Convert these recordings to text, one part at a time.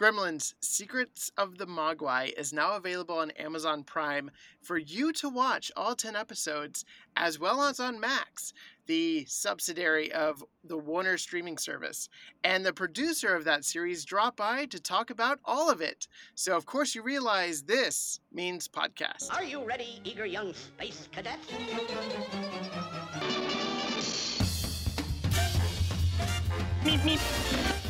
Gremlins Secrets of the Mogwai is now available on Amazon Prime for you to watch all 10 episodes, as well as on Max, the subsidiary of the Warner streaming service. And the producer of that series dropped by to talk about all of it. So, of course, you realize this means podcast. Are you ready, eager young space cadet? Meep, meep.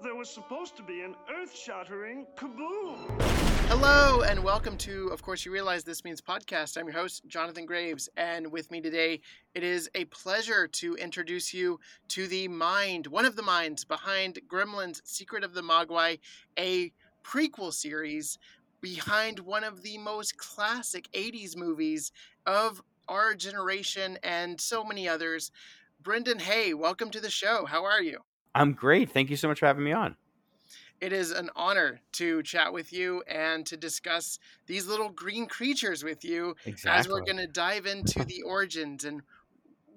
There was supposed to be an earth shattering kaboom. Hello, and welcome to, of course, you realize this means podcast. I'm your host, Jonathan Graves, and with me today, it is a pleasure to introduce you to the mind, one of the minds behind Gremlins Secret of the Mogwai, a prequel series behind one of the most classic 80s movies of our generation and so many others. Brendan Hay, welcome to the show. How are you? I'm great. Thank you so much for having me on. It is an honor to chat with you and to discuss these little green creatures with you Exactly. as we're going to dive into the origins and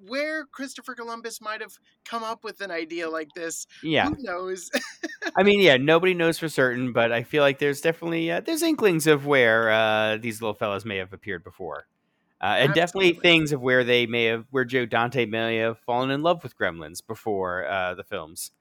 where Christopher Columbus might have come up with an idea like this. Yeah. Who knows? I mean, yeah, nobody knows for certain, but I feel like there's definitely uh, there's inklings of where uh, these little fellas may have appeared before. Uh, and definitely things of where they may have, where Joe Dante may have fallen in love with Gremlins before uh, the films.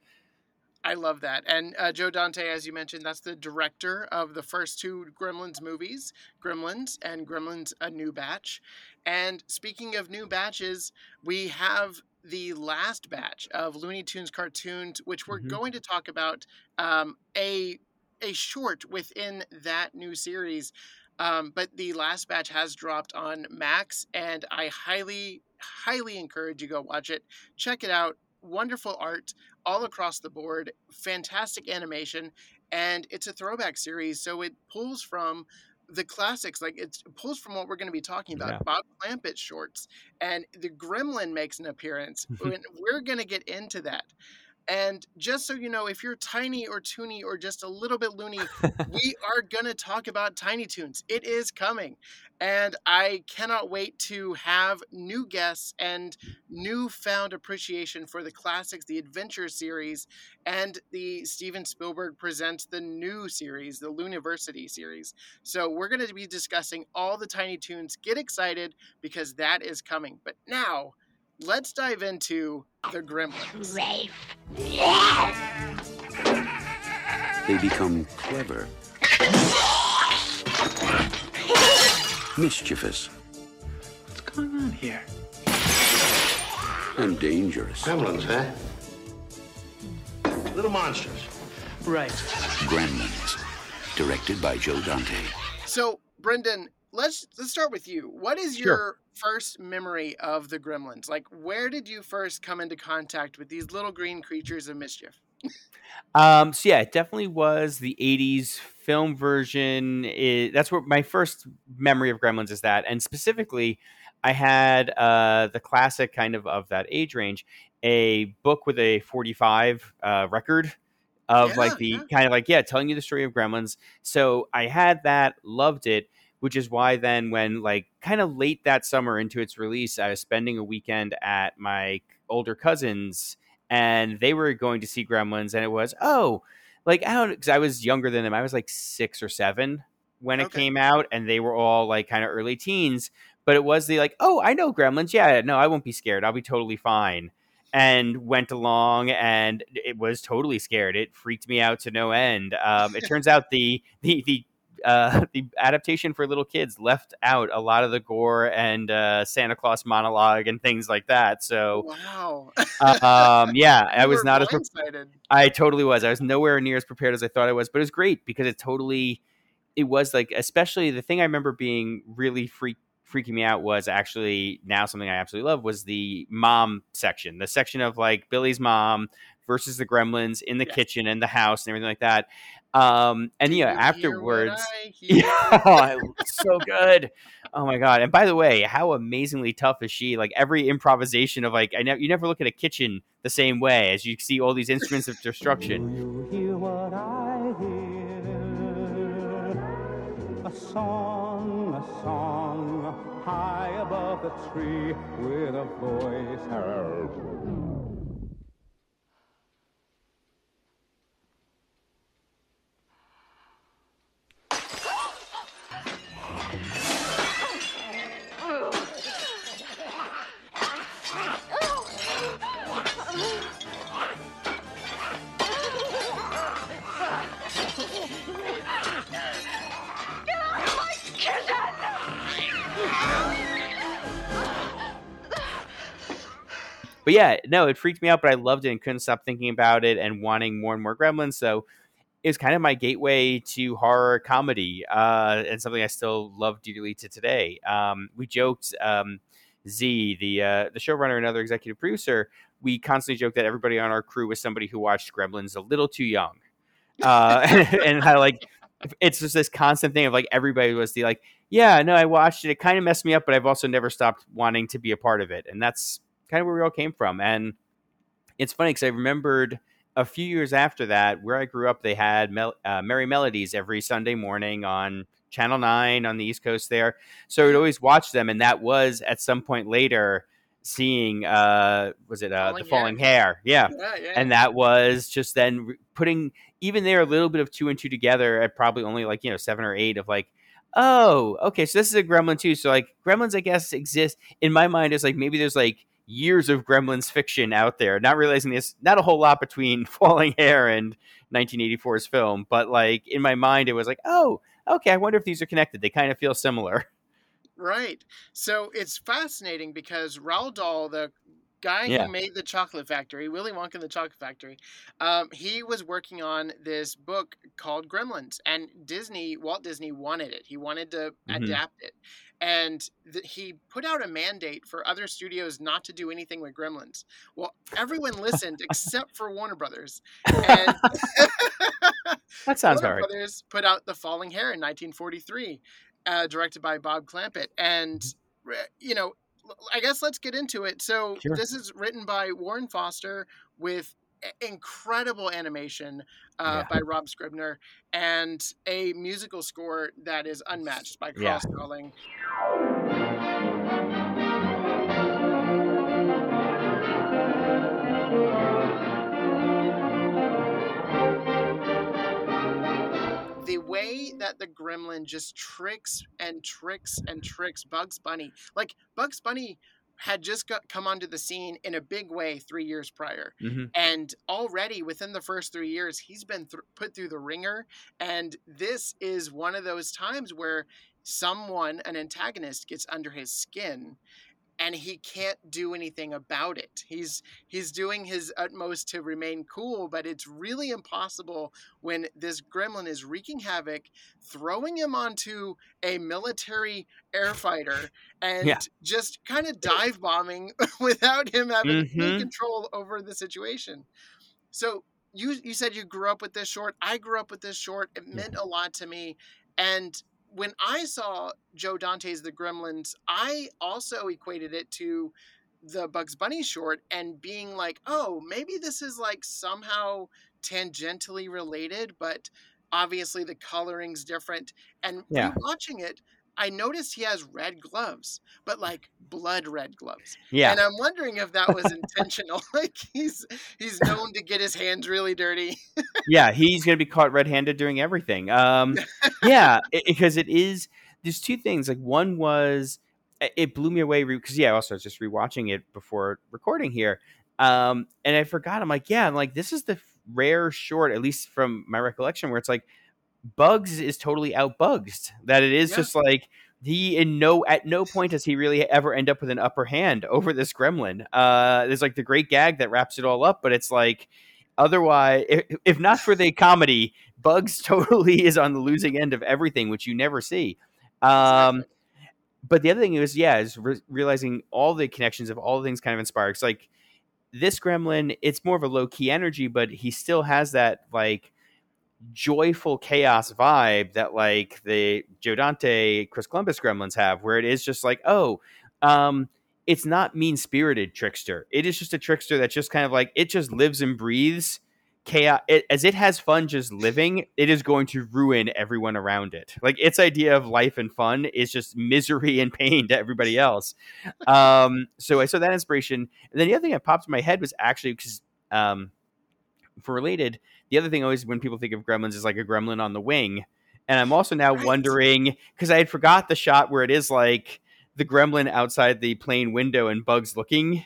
I love that. And uh, Joe Dante, as you mentioned, that's the director of the first two Gremlins movies, Gremlins and Gremlins A New Batch. And speaking of new batches, we have the last batch of Looney Tunes cartoons, which we're Mhm. going to talk about um, a a short within that new series. Um, but the last batch has dropped on Max, and I highly, highly encourage you go watch it. Check it out. Wonderful art all across the board, fantastic animation, and it's a throwback series, so it pulls from the classics. Like it pulls from what we're going to be talking about. Yeah. Bob Clampett shorts, and the Gremlin makes an appearance. we're going to get into that. And just so you know, if you're tiny or toony or just a little bit loony, we are going to talk about Tiny Toons. It is coming. And I cannot wait to have new guests and newfound appreciation for the classics, the adventure series, and the Steven Spielberg presents the new series, the Looniversity series. So we're going to be discussing all the Tiny Toons. Get excited because that is coming. But now, let's dive into the Gremlins. Rafe. They become clever, mischievous, What's going on here? and dangerous. Gremlins, huh? Little monsters. Right. Gremlins, directed by Joe Dante. So, Brendan, let's let's start with you. What is Sure. your first memory of the Gremlins? Like, where did you first come into contact with these little green creatures of mischief? Um, so yeah, it definitely was the '80s film version. It, that's where my first memory of Gremlins is that, and specifically, I had uh, the classic kind of of that age range, a book with a 45 uh, record of Yeah, like the yeah. kind of like yeah, telling you the story of Gremlins. So I had that, loved it. Which is why then, when like kind of late that summer into its release, I was spending a weekend at my older cousin's and they were going to see Gremlins, and it was oh, like I don't because I was younger than them. I was like six or seven when it came out, and they were all like kind of early teens. But it was the like, oh, I know Gremlins. Yeah, no, I won't be scared. I'll be totally fine. And went along, and it was totally scared. It freaked me out to no end. Um, it turns out the the the uh, the adaptation for little kids left out a lot of the gore and uh, Santa Claus monologue and things like that. So Wow. um, yeah, I was not as blindsided. I totally was. I was nowhere near as prepared as I thought I was, but it was great because it totally it was like especially the thing I remember being really freak freaking me out was actually now something I absolutely love was the mom section. The section of like Billy's mom versus the gremlins in the Yes. kitchen and the house and everything like that. Um and yeah, you hear afterwards yeah, so good. Oh my god! And by the way, how amazingly tough is she? Like every improvisation of like, I never you never look at a kitchen the same way as you see all these instruments of destruction. You hear what I hear a song, a song high above the tree with a voice. But yeah, no, it freaked me out, but I loved it and couldn't stop thinking about it and wanting more and more Gremlins. So it was kind of my gateway to horror comedy, uh, and something I still love dearly to today. Um, we joked, um, Z, the uh, the showrunner and other executive producer, we constantly joked that everybody on our crew was somebody who watched Gremlins a little too young, uh, and how like it's just this constant thing of like everybody was the like, yeah, no, I watched it. It kind of messed me up, but I've also never stopped wanting to be a part of it, and that's kind of where we all came from. And it's funny because I remembered a few years after that, where I grew up, they had Mel- uh, Merrie Melodies every Sunday morning on Channel 9 on the East Coast there. So I'd always watch them. And that was at some point later seeing, uh, was it uh, Falling The Falling Hare. Hare? Yeah. Yeah, yeah. And that was just then putting even there a little bit of two and two together at probably only like, you know, seven or eight of like, oh, okay, so this is a gremlin too. So like gremlins, I guess, exist in my mind is like maybe there's like years of gremlins fiction out there, not realizing this, not a whole lot between Falling Hare and 1984's film, but like in my mind, it was like, oh, okay, I wonder if these are connected. They kind of feel similar. Right. So it's fascinating because Roald Dahl, the guy Yeah. who made the Chocolate Factory, Willy Wonka and the Chocolate Factory, um, he was working on this book called Gremlins, and Disney, Walt Disney, wanted it. He wanted to Mhm. adapt it, and th- he put out a mandate for other studios not to do anything with Gremlins. Well, everyone listened except for Warner Brothers, and That sounds Warner right. Brothers put out The Falling Hare in 1943, uh, directed by Bob Clampett, and you know, I guess let's get into it. So Sure. this is written by Warren Foster with incredible animation uh, Yeah. by Rod Scribner and a musical score that is unmatched by Carl Yeah. The way that the gremlin just tricks and tricks and tricks Bugs Bunny. Like Bugs Bunny had just got come onto the scene in a big way 3 years prior. hmm And already within the first 3 years he's been thr put through the ringer. And this is one of those times where someone an antagonist gets under his skin and he can't do anything about it. He's he's doing his utmost to remain cool, but it's really impossible when this gremlin is wreaking havoc, throwing him onto a military air fighter and Yeah. just kind of dive bombing without him having Mhm. any control over the situation. So you you said you grew up with this short. I grew up with this short. It meant a lot to me. And when I saw Joe Dante's The Gremlins, I also equated it to the Bugs Bunny short and being like, oh, maybe this is like somehow tangentially related, but obviously the coloring's different. And Yeah. watching it, I noticed he has red gloves, but like blood red gloves. Yeah. And I'm wondering if that was intentional. like he's he's known to get his hands really dirty. yeah, he's going to be caught red-handed doing everything. Um, yeah, because it is. There's two things. Like one was it- it blew me away because yeah, also I was just rewatching it before recording here, um, and I forgot. I'm like, yeah, I'm like this is the rare short, at least from my recollection, where it's like Bugs is totally outbugsed. That it is Yeah. just like he in no at no point does he really ever end up with an upper hand over this gremlin. Uh, there's like the great gag that wraps it all up, but it's like otherwise, if, if not for the comedy, Bugs totally is on the losing end of everything, which you never see. Um, Exactly. but the other thing is, yeah, is re- realizing all the connections of all the things kind of inspired. It's like this gremlin, it's more of a low key energy, but he still has that like joyful chaos vibe that like the Joe Dante, Chris Columbus gremlins have, where it is just like, oh, um, it's not mean spirited trickster. It is just a trickster that just kind of like it just lives and breathes chaos it, as it has fun just living it is going to ruin everyone around it. Like its idea of life and fun is just misery and pain to everybody else. Um so i saw that inspiration. And then the other thing that popped in my head was actually because um for related the other thing always when people think of gremlins is like a gremlin on the wing and i'm also now Right. wondering because i had forgot the shot where it is like the gremlin outside the plane window and bugs looking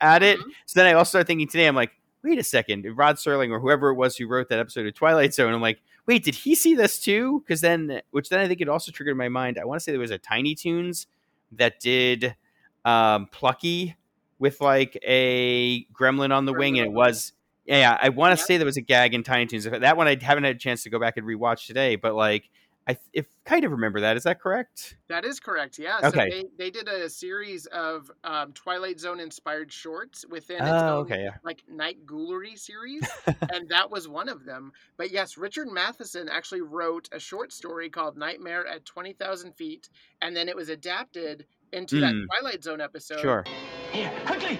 at it Mhm. so then i also started thinking today i'm like wait a second, Rod Serling or whoever it was who wrote that episode of Twilight Zone, I'm like, wait, did he see this too? Because then, which then I think it also triggered my mind. I want to say there was a Tiny Toons that did um, Plucky with like a gremlin on the wing, and it was. Yeah, yeah, I want to Yeah. say there was a gag in Tiny Toons. That one I haven't had a chance to go back and rewatch today, but like I if kind of remember that. Is that correct? That is correct. Yeah. Okay. So they, they did a series of um, Twilight Zone inspired shorts within its Oh, own okay, yeah. like Night Ghoulery series, and that was one of them. But yes, Richard Matheson actually wrote a short story called Nightmare at Twenty Thousand Feet, and then it was adapted into that Mm. Twilight Zone episode. Sure. Here, quickly!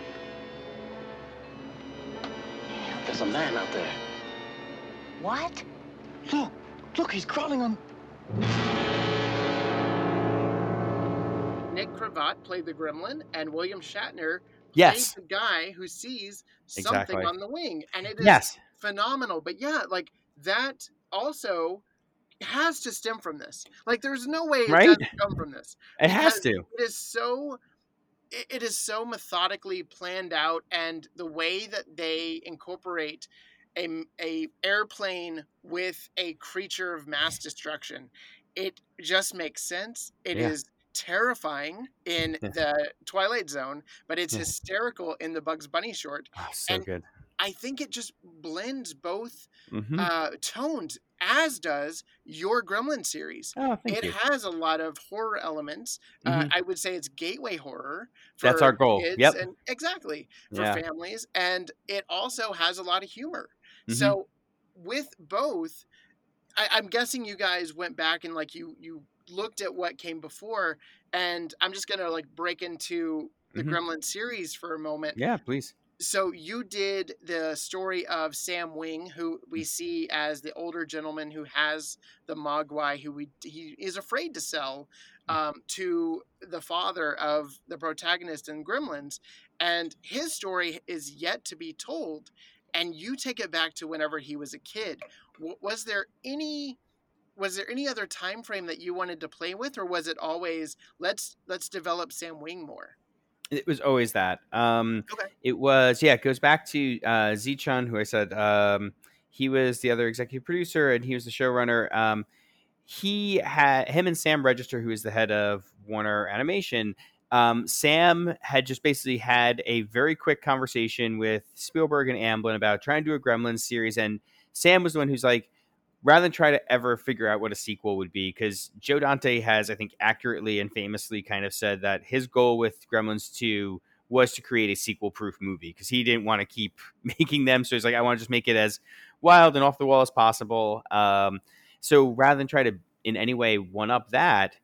There's a man out there. What? Look, look, he's crawling on. Nick Cravat played the Gremlin, and William Shatner played Yes. the guy who sees something Exactly. on the wing, and it is Yes. phenomenal. But yeah, like that also has to stem from this. Like, there's no way it Right? doesn't come from this. It has to. It is so. It- is so methodically planned out, and the way that they incorporate a, a airplane with a creature of mass destruction, it just makes sense. It is Yeah. terrifying in Yeah. the Twilight Zone, but it's Yeah. hysterical in the Bugs Bunny short. Oh, so And good. I think it just blends both hmm uh, tones, as does your Gremlin series. oh, thank it you. has a lot of horror elements. Uh, Mhm. I would say it's gateway horror. For That's our goal. Yep. And exactly for Yeah. families, and it also has a lot of humor. Mhm. So with both, I, I'm guessing you guys went back and like you you looked at what came before, and I'm just gonna like break into the Mhm. Gremlin series for a moment Yeah, please. So you did the story of Sam Wing, who Mm. we see as the older gentleman who has the Mogwai, who we he is afraid to sell Mm. um, to the father of the protagonist in Gremlins, and his story is yet to be told. And you take it back to whenever he was a kid. W- was there any? Was there any other time frame that you wanted to play with, or was it always let's let's develop Sam Wing more? It was always that. Um, Okay. It was, yeah, it goes back to uh, who I said um, he was the other executive producer and he was the showrunner. Um, he had him and Sam Register, who is the head of Warner Animation. Um, Sam had just basically had a very quick conversation with Spielberg and Amblin about trying to do a Gremlins series, and Sam was the one who's like, rather than try to ever figure out what a sequel would be, because Joe Dante has, I think, accurately and famously kind of said that his goal with Gremlins 2 was to create a sequel proof movie because he didn't want to keep making them. So he's like, I want to just make it as wild and off the wall as possible. Um, so rather than try to in any way one up that,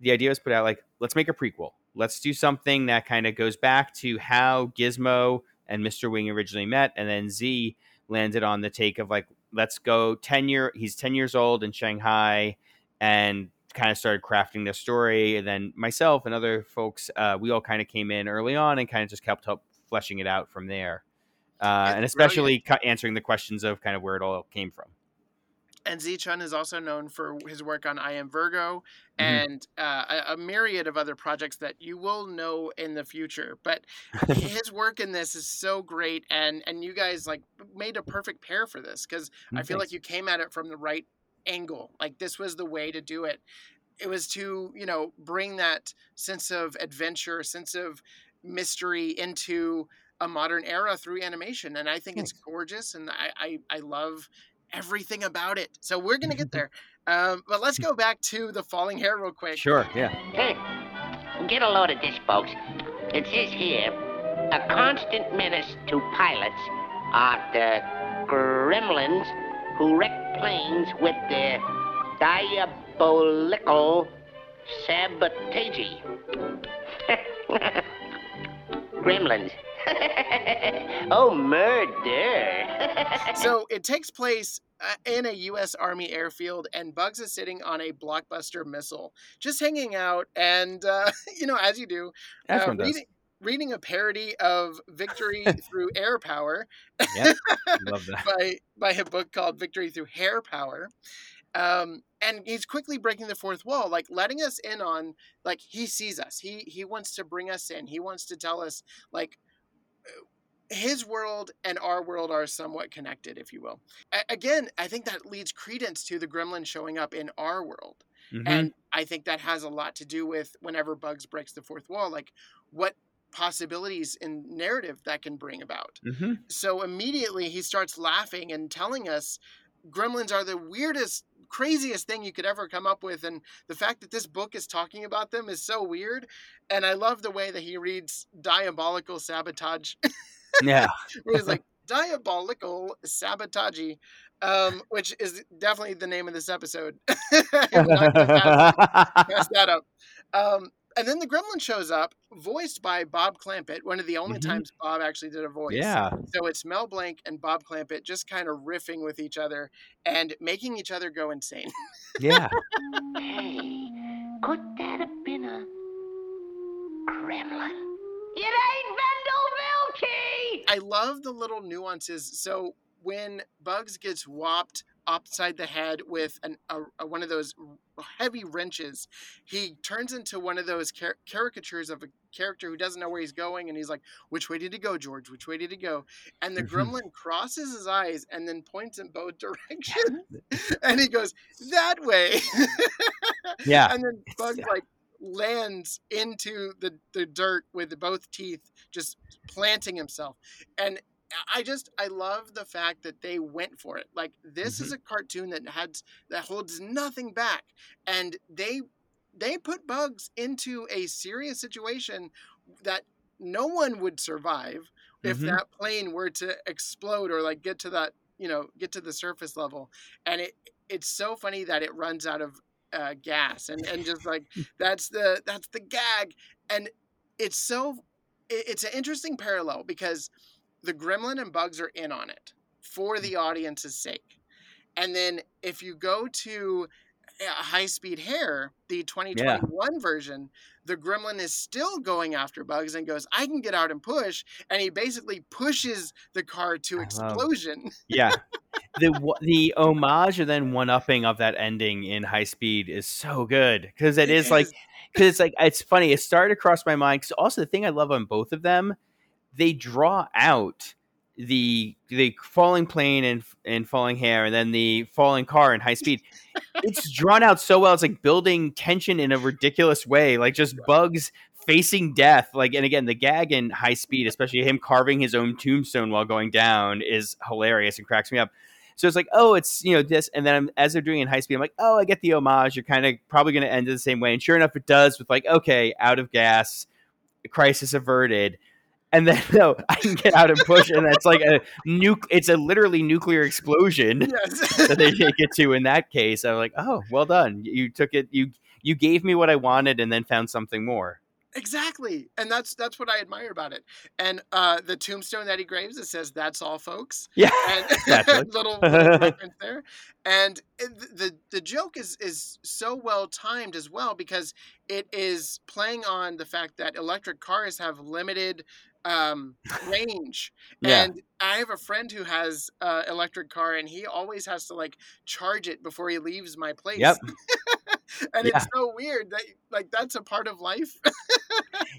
the idea was put out like, let's make a prequel. Let's do something that kind of goes back to how Gizmo and Mr. Wing originally met, and then Z landed on the take of like, let's go 10 year he's 10 years old in Shanghai and kind of started crafting the story. And then myself and other folks, uh, we all kind of came in early on and kind of just helped help fleshing it out from there. Uh, and especially cu- answering the questions of kind of where it all came from. And Tze Chun is also known for his work on I Am Virgo Mhm. and uh, a, a myriad of other projects that you will know in the future. But his work in this is so great, and and you guys like made a perfect pair for this because I feel like you came at it from the right angle. Like this was the way to do it. It was to you know bring that sense of adventure, sense of mystery into a modern era through animation, and I think it's gorgeous, and I I, I love everything about it. So we're gonna get there. Um, but let's go back to the falling hare real quick. Sure, yeah. Hey, get a load of this, folks. It says here, a constant menace to pilots are the gremlins who wreck planes with their diabolical sabotage. gremlins. oh, murder. So it takes place uh, in a U.S. Army airfield, and Bugs is sitting on a blockbuster missile, just hanging out, and uh, you know, as you do, uh, reading, reading a parody of Victory Through Air Power Yep. Love that. by by a book called Victory Through Hare Power. Um, and he's quickly breaking the fourth wall, like letting us in on like he sees us. He he wants to bring us in. He wants to tell us like his world and our world are somewhat connected, if you will. A- again, I think that leads credence to the gremlin showing up in our world. Mhm. And I think that has a lot to do with whenever Bugs breaks the fourth wall, like what possibilities in narrative that can bring about. Mhm. So immediately he starts laughing and telling us gremlins are the weirdest, craziest thing you could ever come up with. And the fact that this book is talking about them is so weird. And I love the way that he reads diabolical sabotage, Yeah. where he's like, diabolical sabotage. Um, which is definitely the name of this episode. I'm not gonna pass- mess that up. Um, and then the gremlin shows up, voiced by Bob Clampett, one of the only Mhm. times Bob actually did a voice. yeah. So it's Mel Blanc and Bob Clampett just kind of riffing with each other and making each other go insane. Yeah. hey, could that have been a gremlin? It ain't Vendel Vilkey! I love the little nuances. So when Bugs gets whopped upside the head with an, a, a- one of those heavy wrenches, he turns into one of those car- caricatures of a character who doesn't know where he's going, and he's like, "Which way did he go, George? Which way did he go?" And the Mhm. gremlin crosses his eyes and then points in both directions, and he goes that way. Yeah. and then Bugs Yeah. like lands into the, the dirt with both teeth, just planting himself. And I just I love the fact that they went for it. Like this is a cartoon that had that holds nothing back, and they they put Bugs into a serious situation that no one would survive if Mhm. that plane were to explode or like get to that you know get to the surface level and it it's so funny that it runs out of uh, gas and and just like that's the that's the gag and it's so it- it's an interesting parallel because the gremlin and bugs are in on it for the audience's sake and then if you go to high speed hare the 2021 version the gremlin is still going after bugs and goes i can get out and push and he basically pushes the car to love- explosion Yeah. The the homage and then one upping of that ending in High Speed is so good because it is like because it's like it's funny. It started across my mind because also the thing I love on both of them, they draw out the the falling plane and and falling hare, and then the falling car in high speed. it's drawn out so well. It's like building tension in a ridiculous way, like just bugs facing death. Like, and again, the gag in high speed, especially him carving his own tombstone while going down, is hilarious and cracks me up. So it's like, oh, it's you know this, and then I'm, as they're doing it in high speed, I'm like, oh, I get the homage. You're kind of probably going to end it the same way, and sure enough, it does. With like, okay, out of gas, crisis averted, and then no, I can get out and push, and that's like a nuke. It's a literally nuclear explosion yes that they take it to. In that case, I'm like, oh, well done. You took it. You you gave me what I wanted, and then found something more. Exactly, and that's that's what I admire about it. And uh, the tombstone that he graves it says, "That's all, folks." Yeah, And Naturally. little, little reference there, and the the joke is is so well timed as well because it is playing on the fact that electric cars have limited um, range. Yeah. And I have a friend who has uh, electric car, and he always has to like charge it before he leaves my place. Yep. and Yeah. it's so weird that like that's a part of life.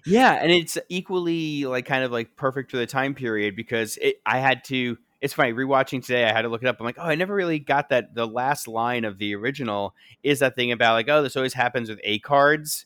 Yeah, and it's equally like kind of like perfect for the time period because it. I had to. It's funny rewatching today. I had to look it up. I'm like, oh, I never really got that. The last line of the original is that thing about like, oh, this always happens with A cards,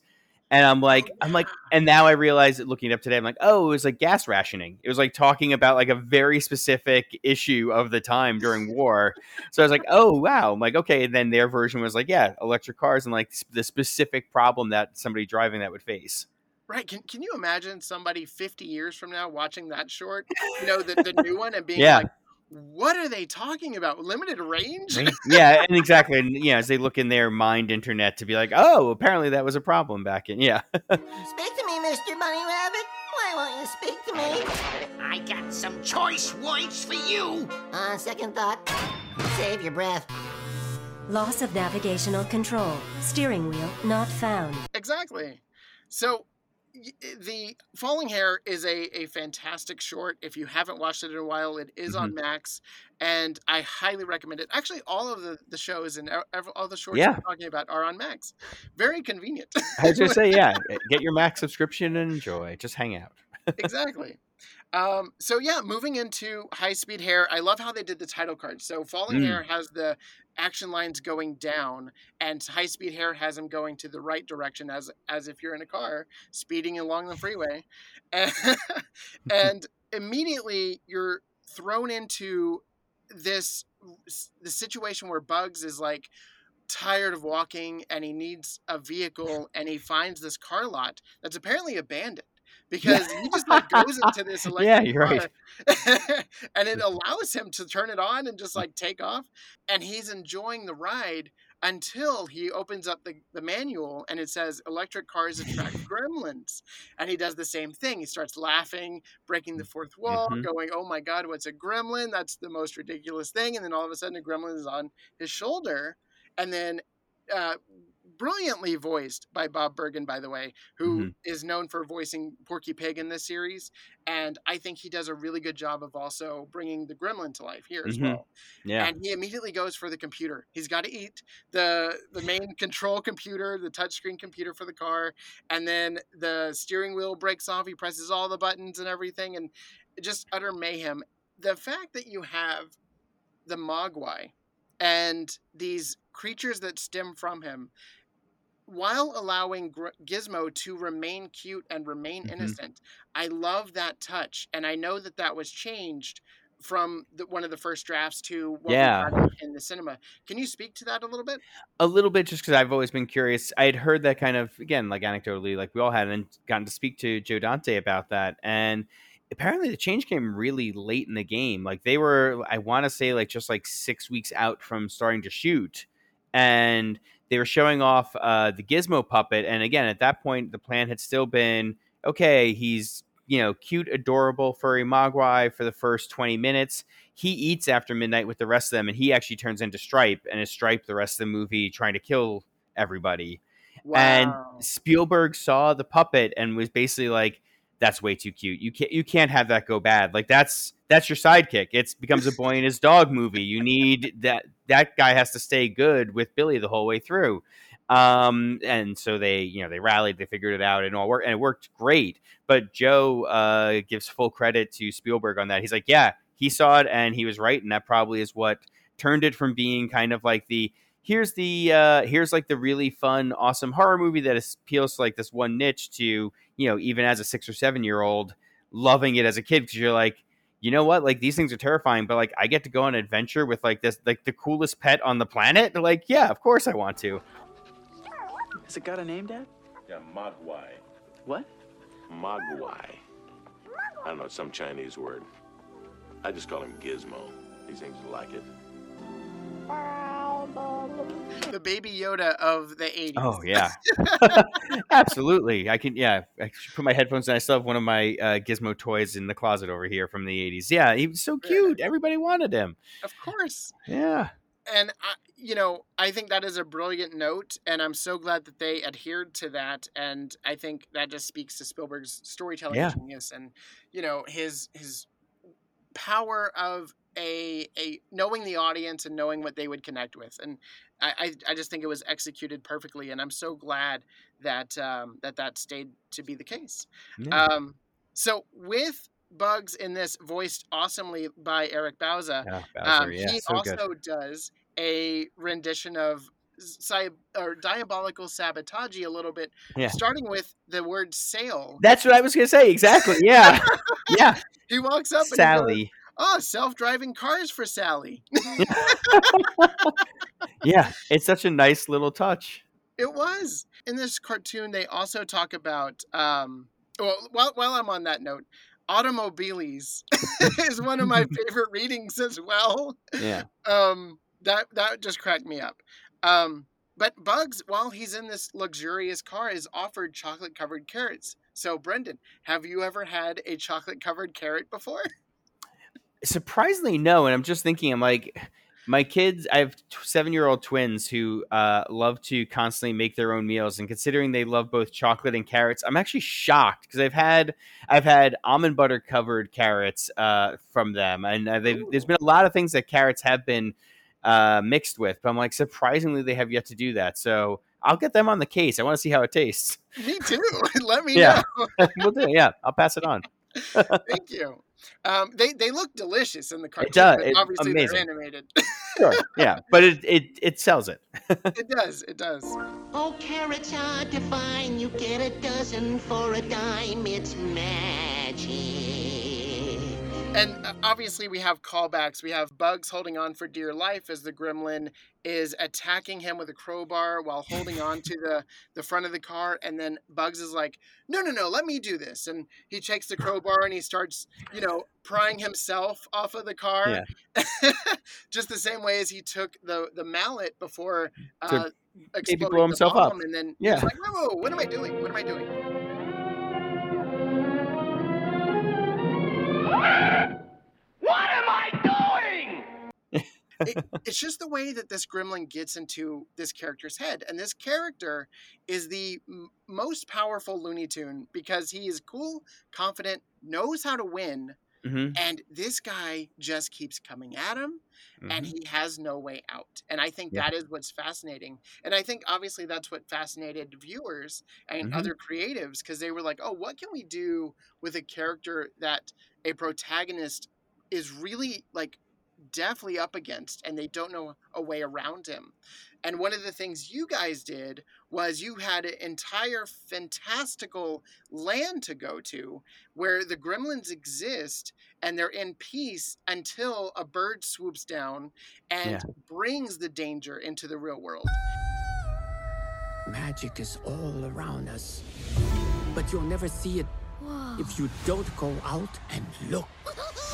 and I'm like, I'm like, and now I realize that looking it up today, I'm like, oh, it was like gas rationing. It was like talking about like a very specific issue of the time during war. So I was like, oh wow, I'm like, okay. And then their version was like, yeah, electric cars and like the specific problem that somebody driving that would face. Right. Can Can you imagine somebody 50 years from now watching that short, you know, the, the new one and being Yeah. like, what are they talking about? Limited range? yeah, and exactly. And yeah, as they look in their mind internet to be like, oh, apparently that was a problem back in yeah. Speak to me, Mr. Bunny Rabbit. Why won't you speak to me? I got some choice words for you. On second thought, save your breath. Loss of navigational control. Steering wheel not found. Exactly. So y- the Falling Hare is a, a fantastic short. If you haven't watched it in a while, it is on Max, and I highly recommend it. Actually, all of the, the shows and all the shorts Yeah. we're talking about are on Max. Very convenient. I gonna say, yeah, get your Max subscription and enjoy. Just hang out. exactly. Um, so yeah, moving into high speed hare, I love how they did the title card. So falling Mm. hare has the action lines going down, and high speed hare has them going to the right direction, as as if you're in a car speeding along the freeway, and, and immediately you're thrown into this the situation where Bugs is like tired of walking and he needs a vehicle and he finds this car lot that's apparently abandoned because he just like goes into this electric Yeah, you're right. car and it allows him to turn it on and just like take off and he's enjoying the ride until he opens up the, the manual and it says electric cars attract gremlins and he does the same thing he starts laughing breaking the fourth wall Mhm. going oh my god what's a gremlin that's the most ridiculous thing and then all of a sudden a gremlin is on his shoulder and then uh, brilliantly voiced by Bob Bergen, by the way, who is Mhm. known for voicing Porky Pig in this series, and I think he does a really good job of also bringing the Gremlin to life here as Mhm. well. Yeah. And he immediately goes for the computer. He's got to eat the the main control computer, the touchscreen computer for the car, and then the steering wheel breaks off. He presses all the buttons and everything, and just utter mayhem. The fact that you have the Mogwai and these creatures that stem from him, while allowing Gr- Gizmo to remain cute and remain Mhm. innocent, I love that touch, and I know that that was changed from the, one of the first drafts to what Yeah. in the cinema. Can you speak to that a little bit? a little bit just because I've always been curious. I had heard that kind of again, like anecdotally, like we all had, and gotten to speak to Joe Dante about that. And apparently, the change came really late in the game. Like they were, I want to say, like just like six weeks out from starting to shoot, and they were showing off uh, the Gizmo puppet. And again, at that point, the plan had still been okay. He's you know cute, adorable furry mogwai for the first twenty minutes he eats after midnight with the rest of them and he actually turns into stripe and is stripe the rest of the movie trying to kill everybody and spielberg saw the puppet and was basically like that's way too cute. You can't you can't have that go bad. Like that's that's your sidekick. It becomes a boy and his dog movie. You need that that guy has to stay good with billy the whole way through. Um and so they you know they rallied they figured it out and all worked and it worked great. But joe uh gives full credit to spielberg on that. He's like yeah he saw it and he was right and that probably is what turned it from being kind of like the here's the uh here's like the really fun awesome horror movie that appeals to like this one niche to you know even as a six or seven year old loving it as a kid because you're like you know what like these things are terrifying but like i get to go on an adventure with like this like the coolest pet on the planet like yeah of course i want to Has it got a name, Dad? Yeah, Mogwai. What? Mogwai. I don't know, it's some Chinese word. I just call him Gizmo. He seems to like it. the baby Yoda of the 80s. oh yeah. Absolutely. I can yeah i should put my headphones and i still have one of my uh, gizmo toys in the closet over here from the 80s yeah he was so cute. Everybody wanted him. Of course. yeah. And I, you know i think that is a brilliant note and i'm so glad that they adhered to that and i think that just speaks to spielberg's storytelling Yeah. genius and you know his his power of a a knowing the audience and knowing what they would connect with and i i, I just think it was executed perfectly and i'm so glad that um that that stayed to be the case Yeah. um so with bugs in this voiced awesomely by eric bauza Yeah, Bauza, um, yeah, he so good. also does a rendition of cy- or diabolical sabotage a little bit, Yeah. starting with the word sale. That's what I was gonna say. Exactly. Yeah. yeah. He walks up, and he goes, Sally. Oh, self-driving cars for Sally. Yeah. It's such a nice little touch. It was in this cartoon. They also talk about. Um, well, while while I'm on that note, automobiles is one of my favorite readings as well. Yeah. um, that that just cracked me up. Um, But Bugs, while he's in this luxurious car, is offered chocolate covered carrots. So, Brendan, have you ever had a chocolate covered carrot before? Surprisingly, no. And I'm just thinking, I'm like, my kids, I have seven year old twins who uh, love to constantly make their own meals. And considering they love both chocolate and carrots, I'm actually shocked because I've had I've had almond butter covered carrots uh, from them, and uh, there's been a lot of things that carrots have been uh, mixed with. But I'm like, surprisingly, they have yet to do that. So I'll get them on the case. I want to see how it tastes. Me too. Let me Yeah. know. we'll do. it. Yeah, I'll pass it on. Thank you. Um, they they look delicious in the cartoon. does. but It's obviously, they're animated. Sure. Yeah, but it it it sells it. it does. It does. Oh, carrots hard to find. You get a dozen for a dime. It's magic. And uh, obviously, we have callbacks. We have Bugs holding on for dear life as the gremlin is attacking him with a crowbar while holding on to the, the front of the car. And then Bugs is like, No, no, no, let me do this. And he takes the crowbar and he starts, you know, prying himself off of the car. Just the same way as he took the, the mallet before To uh, exploding blow himself up. And then Yeah. he's like, Whoa, whoa, what am I doing? What am I doing? What am I doing? it, it's just the way that this gremlin gets into this character's head and this character is the m- most powerful looney tune because he is cool confident knows how to win Mhm. and this guy just keeps coming at him and Mhm. he has no way out and i think Yeah. that is what's fascinating and i think obviously that's what fascinated viewers and Mhm. other creatives because they were like oh what can we do with a character that a protagonist is really like definitely up against and they don't know a way around him. And one of the things you guys did was you had an entire fantastical land to go to where the gremlins exist and they're in peace until a bird swoops down and Yeah. brings the danger into the real world. Magic is all around us, but you'll never see it if you don't go out and look.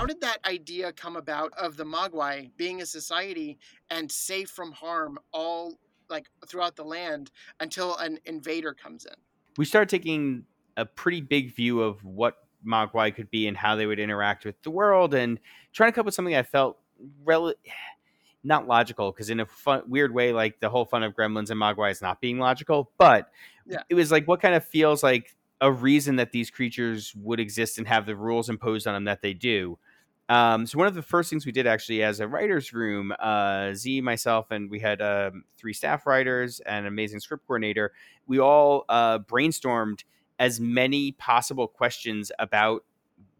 How did that idea come about of the Mogwai being a society and safe from harm all like throughout the land until an invader comes in? we started taking a pretty big view of what Mogwai could be and how they would interact with the world, and trying to come up with something I felt rel- not logical because in a fun, weird way, like the whole fun of Gremlins and Mogwai is not being logical, but Yeah. it was like what kind of feels like a reason that these creatures would exist and have the rules imposed on them that they do. Um, so one of the first things we did actually as a writers' room, uh, Z, myself, and we had um, three staff writers and an amazing script coordinator. We all uh, brainstormed as many possible questions about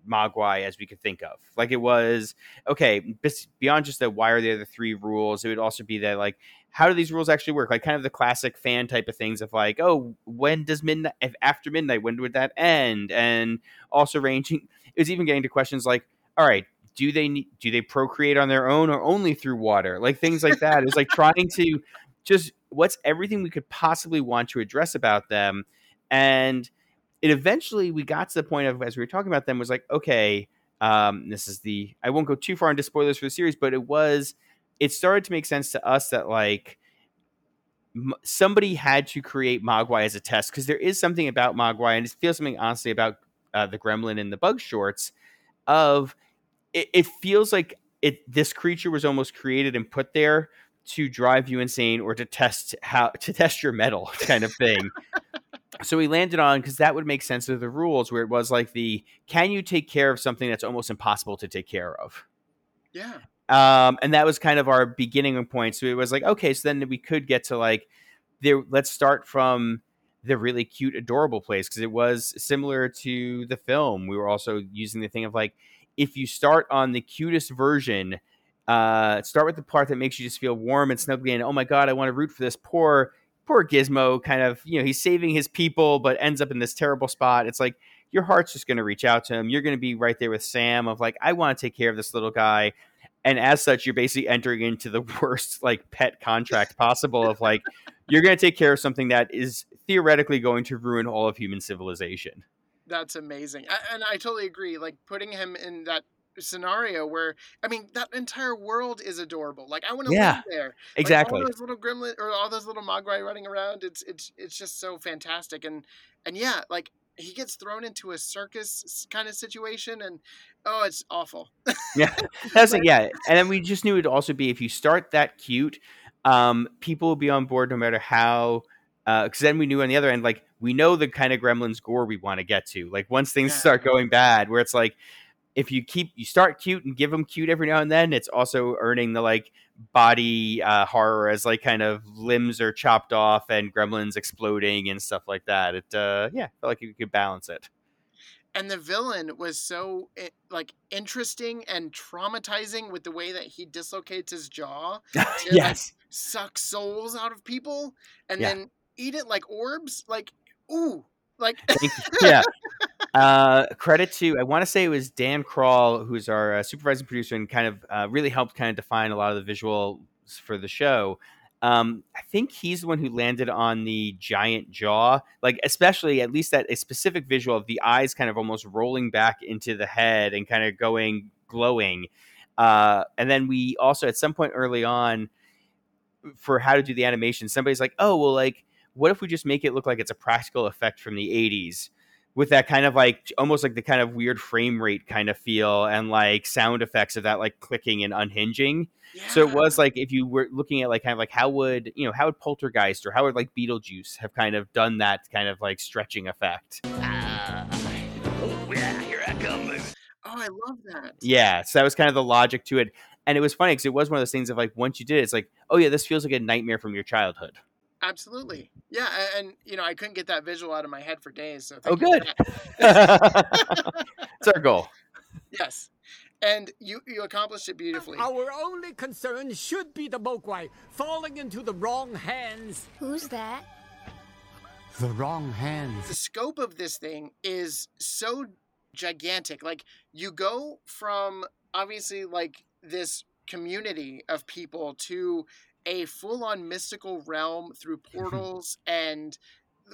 Mogwai as we could think of. Like it was okay beyond just the why are there the three rules. It would also be that like how do these rules actually work? Like kind of the classic fan type of things of like oh when does midnight if after midnight when would that end? And also ranging it was even getting to questions like all right do they need, do they procreate on their own or only through water? Like things like that. It's like trying to just what's everything we could possibly want to address about them and it eventually we got to the point of as we were talking about them was like okay um this is the i won't go too far into spoilers for the series but it was it started to make sense to us that like somebody had to create mogwai as a test because there is something about mogwai and it feels something honestly about uh, the gremlin in the bug shorts of it, it feels like it this creature was almost created and put there to drive you insane or to test how to test your mettle kind of thing. So we landed on because that would make sense of the rules where it was like the can you take care of something that's almost impossible to take care of? Yeah. um, and that was kind of our beginning point. So it was like okay so then we could get to like there let's start from the really cute adorable place because it was similar to the film. We were also using the thing of like if you start on the cutest version uh, start with the part that makes you just feel warm and snuggly and oh my god i want to root for this poor poor gizmo kind of you know he's saving his people but ends up in this terrible spot. It's like your heart's just going to reach out to him. You're going to be right there with sam of like i want to take care of this little guy. And as such you're basically entering into the worst like pet contract possible of like you're going to take care of something that is theoretically going to ruin all of human civilization That's amazing. I, and I totally agree. Like putting him in that scenario where I mean that entire world is adorable. Like I want to Yeah, live there. Like, exactly. all those little gremlin or all those little mogwai running around. It's it's it's just so fantastic. And and yeah, like he gets thrown into a circus kind of situation, and oh, it's awful. Yeah, that's it. Yeah, and then we just knew it'd also be if you start that cute, um, people will be on board no matter how. Because then we knew on the other end, like we know the kind of Gremlins gore we want to get to. Like once things Yeah. start going bad, where it's like if you keep you start cute and give them cute every now and then, it's also earning the like body uh, horror as like kind of limbs are chopped off and Gremlins exploding and stuff like that. It uh, yeah, felt like you could balance it. and the villain was so eh, like interesting and traumatizing with the way that he dislocates his jaw to like, suck souls out of people and Yeah. then eat it like orbs like ooh like Yeah. Uh, credit to I want to say it was Dan Krall, who's our uh, supervising producer and kind of uh, really helped kind of define a lot of the visuals for the show. Um, I think he's the one who landed on the giant jaw, like especially at least that a specific visual of the eyes kind of almost rolling back into the head and kind of going glowing. Uh, and then we also at some point early on for how to do the animation, somebody's like, "Oh, well, like, what if we just make it look like it's a practical effect from the '80s?" With that kind of like almost like the kind of weird frame rate kind of feel and like sound effects of that like clicking and unhinging. So it was like if you were looking at like kind of like how would you know how would Poltergeist or how would like Beetlejuice have kind of done that kind of like stretching effect? Ah. oh, yeah, here I come, baby. oh i love that Yeah, so that was kind of the logic to it, and it was funny because it was one of those things of like once you did it, it's like oh yeah, this feels like a nightmare from your childhood. Absolutely yeah and, you know i couldn't get that visual out of my head for days so Oh, thank you good. It's our goal. yes and you you accomplished it beautifully Our only concern should be the Mogwai falling into the wrong hands. Who's that? The wrong hands. the scope of this thing is so gigantic. Like you go from obviously like this community of people to a full-on mystical realm through mm-hmm. portals and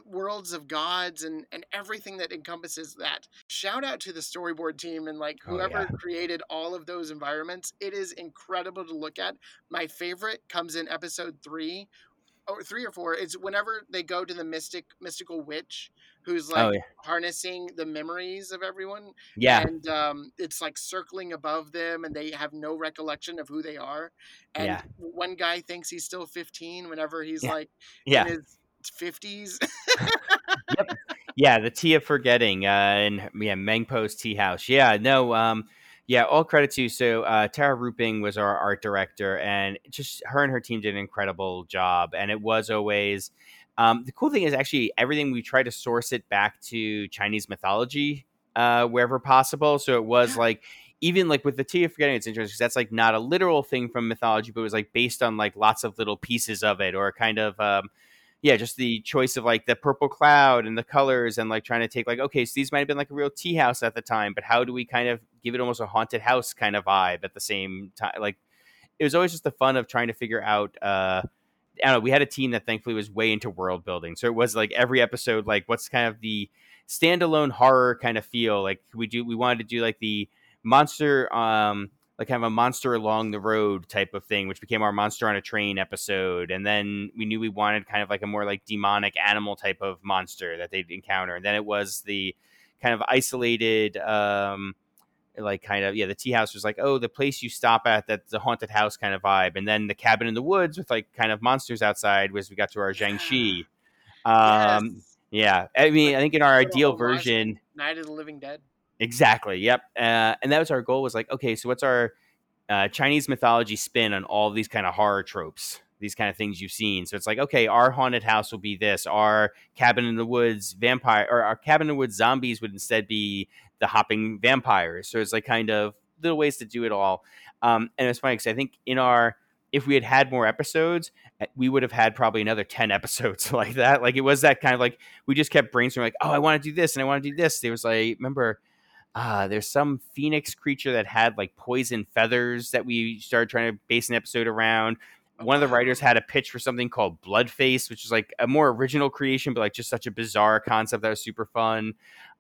worlds of gods and and everything that encompasses that. Shout out to the storyboard team and like Oh, whoever yeah. created all of those environments. It is incredible to look at. My favorite comes in episode three or three or four. Is whenever they go to the mystic mystical witch who's like Oh, yeah. harnessing the memories of everyone Yeah. and um, it's like circling above them and they have no recollection of who they are and Yeah. one guy thinks he's still 15 whenever he's Yeah. like Yeah. in his 50s yep. yeah, the tea of forgetting, uh, and yeah, Meng Po's tea house. Yeah, no, um, yeah, all credit to you. so uh, Tara Rueping was our art director, and just her and her team did an incredible job. And it was always um, the cool thing is actually everything we try to source it back to Chinese mythology uh, wherever possible. So it was like even like with the tea of forgetting, it's interesting because that's like not a literal thing from mythology, but it was like based on like lots of little pieces of it, or kind of um, yeah, just the choice of like the purple cloud and the colors and like trying to take like, okay, so these might have been like a real tea house at the time, but how do we kind of give it almost a haunted house kind of vibe at the same time? Like it was always just the fun of trying to figure out uh I don't know, we had a team that thankfully was way into world building. So it was like every episode, like what's kind of the standalone horror kind of feel. Like we do we wanted to do like the monster um like kind of a monster along the road type of thing, which became our monster on a train episode. And then we knew we wanted kind of like a more like demonic animal type of monster that they'd encounter. And then it was the kind of isolated, um, like kind of, yeah, the tea house was like, oh, the place you stop at that's a haunted house kind of vibe. And then the cabin in the woods with like kind of monsters outside was we got to our jiangshi. Um, yeah. I mean, I think in our ideal version, night of the living dead Exactly. Yep. Uh, and that was our goal. Was like, okay, so what's our uh, Chinese mythology spin on all these kind of horror tropes? These kind of things you've seen. So it's like, okay, our haunted house will be this. Our cabin in the woods vampire, or our cabin in the woods zombies would instead be the hopping vampires. So it's like kind of little ways to do it all. Um, and it's funny because I think in our if we had had more episodes, uh, we would have had probably another 10 episodes like that. Like it was that kind of like we just kept brainstorming, like, oh, I want to do this and I want to do this. There was like, remember, uh, there's some phoenix creature that had like poison feathers that we started trying to base an episode around. One of the writers had a pitch for something called Bloodface, which is like a more original creation, but like just such a bizarre concept that was super fun.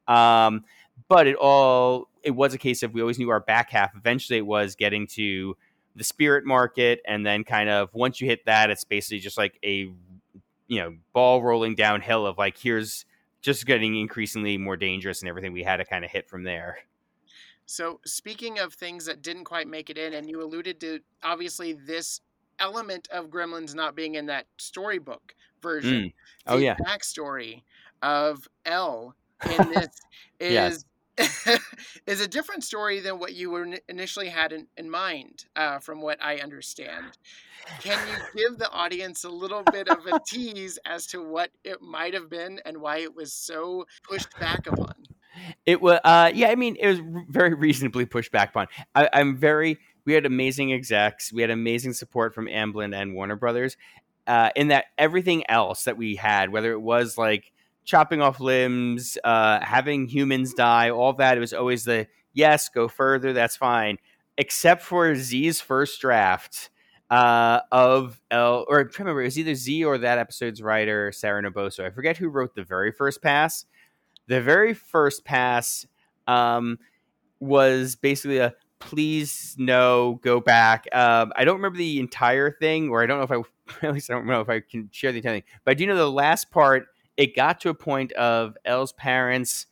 Um, but it all it was a case of we always knew our back half. Eventually, it was getting to the spirit market, and then kind of once you hit that, it's basically just like a you know ball rolling downhill of like here's just getting increasingly more dangerous and everything we had to kind of hit from there. So, speaking of things that didn't quite make it in, and you alluded to obviously this element of Gremlins not being in that storybook version. Mm. Oh the yeah, backstory of Elle in this Yes. is is a different story than what you were initially had in, in mind, uh, from what I understand. Can you give the audience a little bit of a tease as to what it might have been and why it was so pushed back upon? It was, uh, yeah. I mean, it was very reasonably pushed back upon. I, I'm very. We had amazing execs. We had amazing support from Amblin and Warner Brothers. Uh, in that everything else that we had, whether it was like chopping off limbs, uh, having humans die, all that, it was always the yes, go further. That's fine, except for Tze's first draft uh, of Elle, or trying remember, it was either Z or that episode's writer Sarah Noboso. I forget who wrote the very first pass the very first pass um, was basically a please no go back um, i don't remember the entire thing or i don't know if i at least i don't know if i can share the entire thing but i do know the last part it got to a point of elle's parents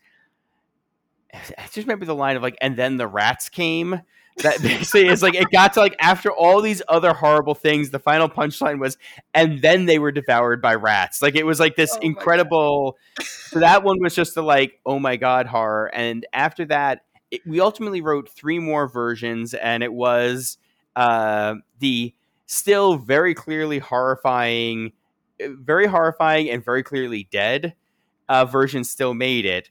i just remember the line of like and then the rats came. That basically is like it got to like after all these other horrible things the final punchline was and then they were devoured by rats. Like it was like this Oh incredible so that one was just the like oh my god horror and after that it, we ultimately wrote three more versions and it was uh the still very clearly horrifying very horrifying and very clearly dead uh version still made it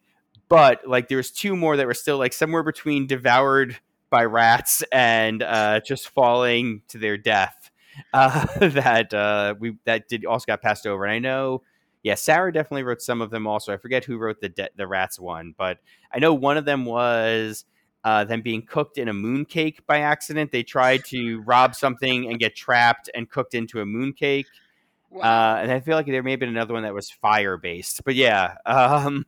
but like there's two more that were still like somewhere between devoured by rats and uh, just falling to their death. Uh, that uh, we that did also got passed over, and I know, yeah, Sarah definitely wrote some of them. Also, I forget who wrote the de- the rats one, but I know one of them was uh, them being cooked in a mooncake by accident. They tried to rob something and get trapped and cooked into a mooncake. Uh, and I feel like there may have been another one that was fire based, but yeah, um,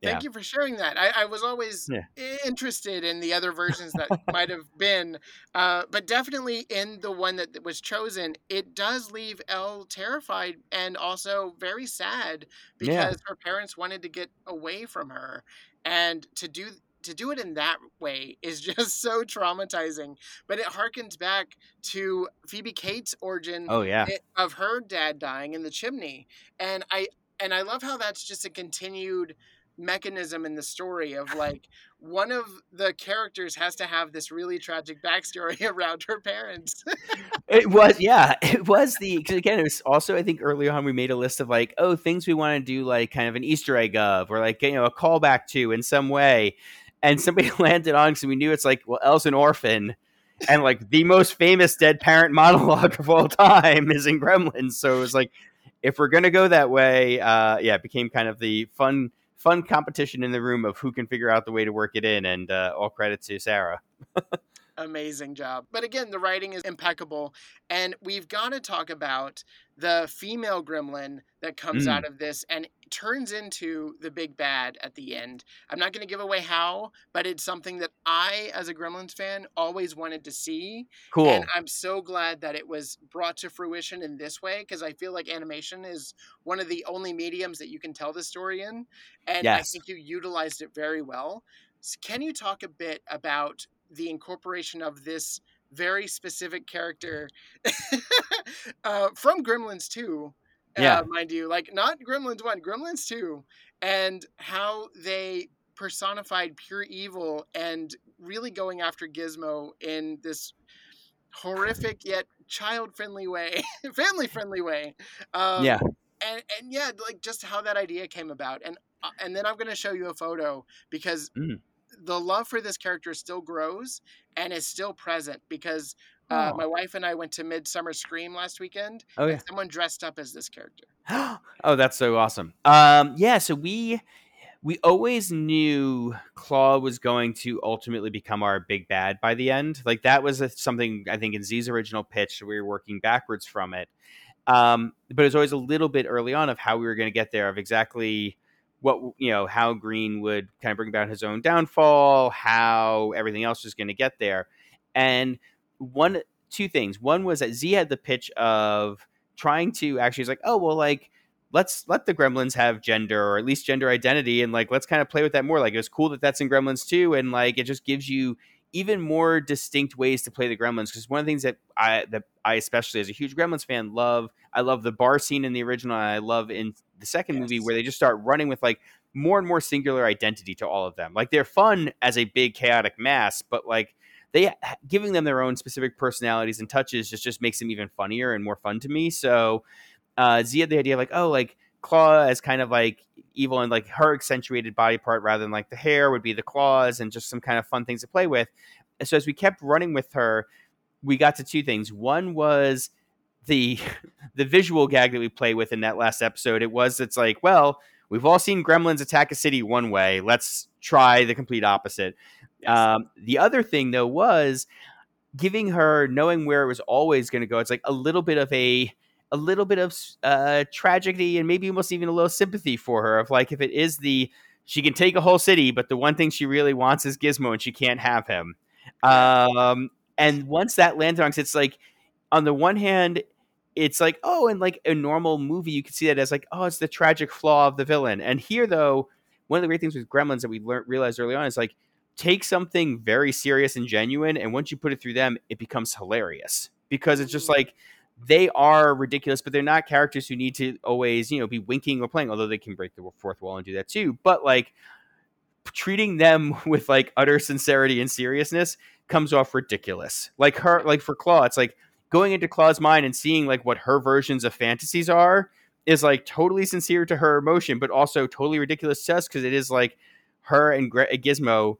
yeah. Thank you for sharing that. I, I was always Yeah. interested in the other versions that might have been, uh, but definitely in the one that was chosen, it does leave Elle terrified and also very sad Yeah. because her parents wanted to get away from her, and to do to do it in that way is just so traumatizing. But it harkens back to Phoebe Cates' origin Oh, yeah. of her dad dying in the chimney, and I and I love how that's just a continued mechanism in the story of like one of the characters has to have this really tragic backstory around her parents. It was, yeah, it was the 'cause again. It was also, I think, early on we made a list of like, oh, things we want to do, like kind of an Easter egg of, or like you know, a callback to in some way. And somebody landed on because we knew it's like, well, Elle's an orphan, and like the most famous dead parent monologue of all time is in Gremlins. So it was like, if we're gonna go that way, uh, yeah, it became kind of the fun, fun competition in the room of who can figure out the way to work it in, and uh, all credit to Sarah. Amazing job. But again, the writing is impeccable. And we've got to talk about the female gremlin that comes Mm. out of this and turns into the big bad at the end. I'm not going to give away how, but it's something that I, as a Gremlins fan, always wanted to see. Cool. And I'm so glad that it was brought to fruition in this way because I feel like animation is one of the only mediums that you can tell the story in. And I think you utilized it very well. Can you talk a bit about the incorporation of this very specific character uh, from Gremlins 2? Yeah. Uh, mind you, like not Gremlins 1, Gremlins 2, and how they personified pure evil and really going after Gizmo in this horrific yet child friendly way, family friendly way. Um, Yeah. And, and yeah, like just how that idea came about. And, uh, and then I'm going to show you a photo because Mm. The love for this character still grows and is still present because uh, Oh. my wife and I went to Midsummer Scream last weekend. Oh, and yeah. someone dressed up as this character. oh, that's so awesome. Um, yeah, so we we always knew Claw was going to ultimately become our big bad by the end. Like that was a, something I think in Tze's original pitch. We were working backwards from it, um, but it was always a little bit early on of how we were going to get there, of exactly what you know how Greene would kind of bring about his own downfall, how everything else was going to get there, and one two things. One was that Tze had the pitch of trying to actually is like, oh well, like let's let the gremlins have gender or at least gender identity and like let's kind of play with that more like it was cool that that's in gremlins too and like it just gives you even more distinct ways to play the gremlins because one of the things that i that i especially as a huge gremlins fan love i love the bar scene in the original and i love in the second yes. movie where they just start running with like more and more singular identity to all of them like they're fun as a big chaotic mass but like they giving them their own specific personalities and touches just just makes them even funnier and more fun to me so uh, Tze had the idea of like, oh, like Claw as kind of like evil and like her accentuated body part rather than like the hair would be the claws and just some kind of fun things to play with. So as we kept running with her, we got to two things. One was the the visual gag that we play with in that last episode. It was it's like, well, we've all seen gremlins attack a city one way. Let's try the complete opposite. Yes. Um, the other thing though was giving her knowing where it was always going to go. It's like a little bit of a a little bit of uh, tragedy and maybe almost even a little sympathy for her of like if it is the she can take a whole city, but the one thing she really wants is Gizmo and she can't have him. Um, and once that lands on, it's like on the one hand, it's like oh, and like a normal movie, you can see that as like oh, it's the tragic flaw of the villain. And here, though, one of the great things with Gremlins that we learned realized early on is like take something very serious and genuine, and once you put it through them, it becomes hilarious because it's just like they are ridiculous, but they're not characters who need to always, you know, be winking or playing, although they can break the fourth wall and do that too. But like treating them with like utter sincerity and seriousness comes off ridiculous. Like her, like for Claw, it's like going into Claw's mind and seeing like what her versions of fantasies are is like totally sincere to her emotion, but also totally ridiculous to us because it is like her and Gizmo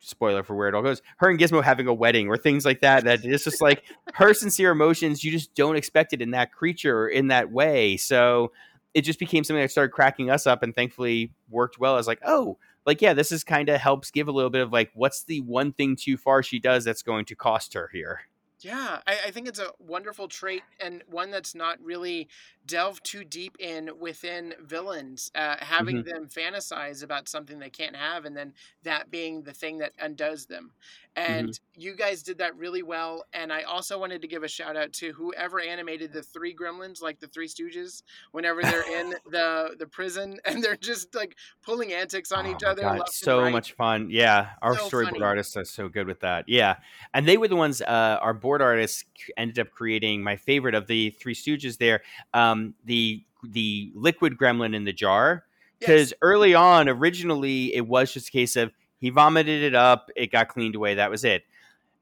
spoiler for where it all goes her and gizmo having a wedding or things like that that it's just like her sincere emotions you just don't expect it in that creature or in that way. So it just became something that started cracking us up and thankfully worked well. As like oh like yeah this is kind of helps give a little bit of like what's the one thing too far she does that's going to cost her here yeah, I, I, think it's a wonderful trait and one that's not really delved too deep in within villains, uh, having mm-hmm. them fantasize about something they can't have, and then that being the thing that undoes them. And mm-hmm. you guys did that really well. And I also wanted to give a shout out to whoever animated the three gremlins, like the Three Stooges, whenever they're in the the prison and they're just like pulling antics on oh each other. God, so right. much fun. Yeah, our so storyboard funny. artists are so good with that. Yeah, and they were the ones. Uh, our board artists ended up creating my favorite of the Three Stooges. There, um, the the liquid gremlin in the jar because yes. early on originally it was just a case of he vomited it up. It got cleaned away. That was it.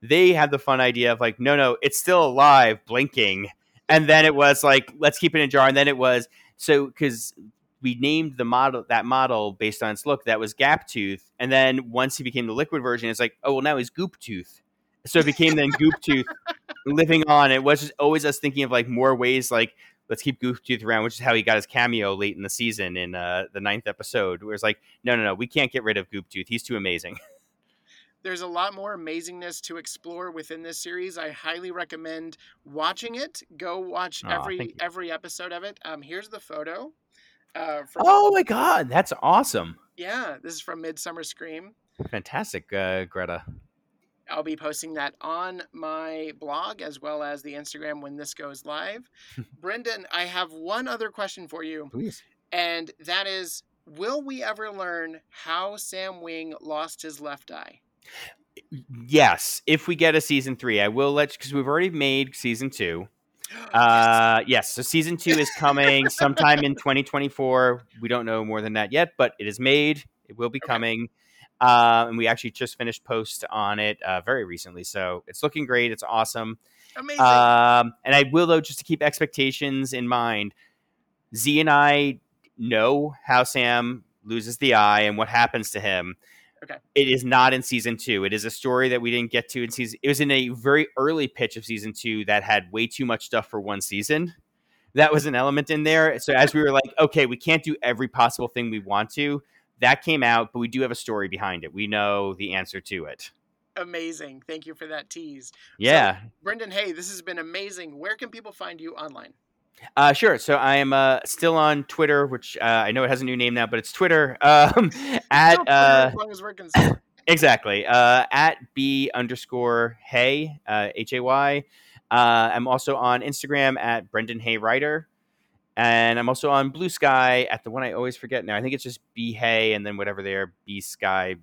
They had the fun idea of like, no, no, it's still alive, blinking. And then it was like, let's keep it in a jar. And then it was so because we named the model that model based on its look that was Gap Tooth. And then once he became the liquid version, it's like, oh well, now he's Goop Tooth. So it became then Goop Tooth living on. It was just always us thinking of like more ways like let's keep Tooth around, which is how he got his cameo late in the season in uh, the ninth episode, where it's like, no, no, no, we can't get rid of Tooth. He's too amazing. There's a lot more amazingness to explore within this series. I highly recommend watching it. Go watch every every episode of it. Um, here's the photo. Uh, from, oh my god, that's awesome! Yeah, this is from Midsummer Scream. Fantastic, uh, Greta. I'll be posting that on my blog as well as the Instagram when this goes live. Brendan, I have one other question for you. Please. And that is Will we ever learn how Sam Wing lost his left eye? Yes, if we get a season three, I will let you because we've already made season two. Uh, yes, so season two is coming sometime in 2024. We don't know more than that yet, but it is made. It will be okay. coming. Uh, and we actually just finished post on it uh, very recently. So it's looking great. It's awesome. Amazing. Um, and I will, though, just to keep expectations in mind, Tze and I know how Sam loses the eye and what happens to him. Okay. It is not in season two. It is a story that we didn't get to in season. It was in a very early pitch of season two that had way too much stuff for one season. That was an element in there. So as we were like, okay, we can't do every possible thing we want to that came out, but we do have a story behind it. We know the answer to it. Amazing. Thank you for that tease. Yeah. So, Brendan, hey, this has been amazing. Where can people find you online? Uh, sure. So I am uh, still on Twitter, which uh, I know it has a new name now, but it's Twitter um, at Twitter uh, as long as we're concerned. exactly uh, at b underscore hay uh, h a y. Uh, I'm also on Instagram at Brendan Hay Writer, and I'm also on Bluesky at the one I always forget now. I think it's just B Hay and then whatever they are B Sky.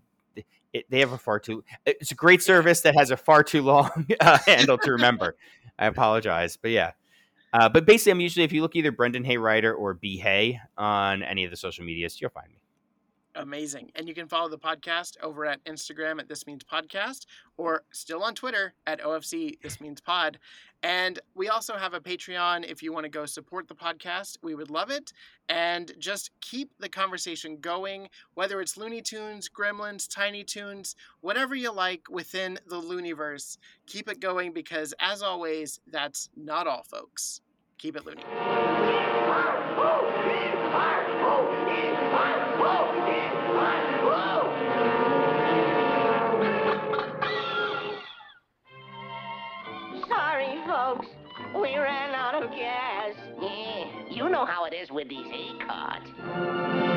It, they have a far too. It's a great service that has a far too long uh, handle to remember. I apologize, but yeah. Uh, but basically, I'm usually if you look either Brendan Hay Writer or B Hay on any of the social medias, you'll find me. Amazing. And you can follow the podcast over at Instagram at This Means Podcast or still on Twitter at OFC This Means Pod. And we also have a Patreon if you want to go support the podcast. We would love it. And just keep the conversation going, whether it's Looney Tunes, Gremlins, Tiny Toons, whatever you like within the Looniverse. Keep it going because, as always, that's not all, folks. Keep it loony. Folks. We ran out of gas. Yeah, you know how it is with these A cards.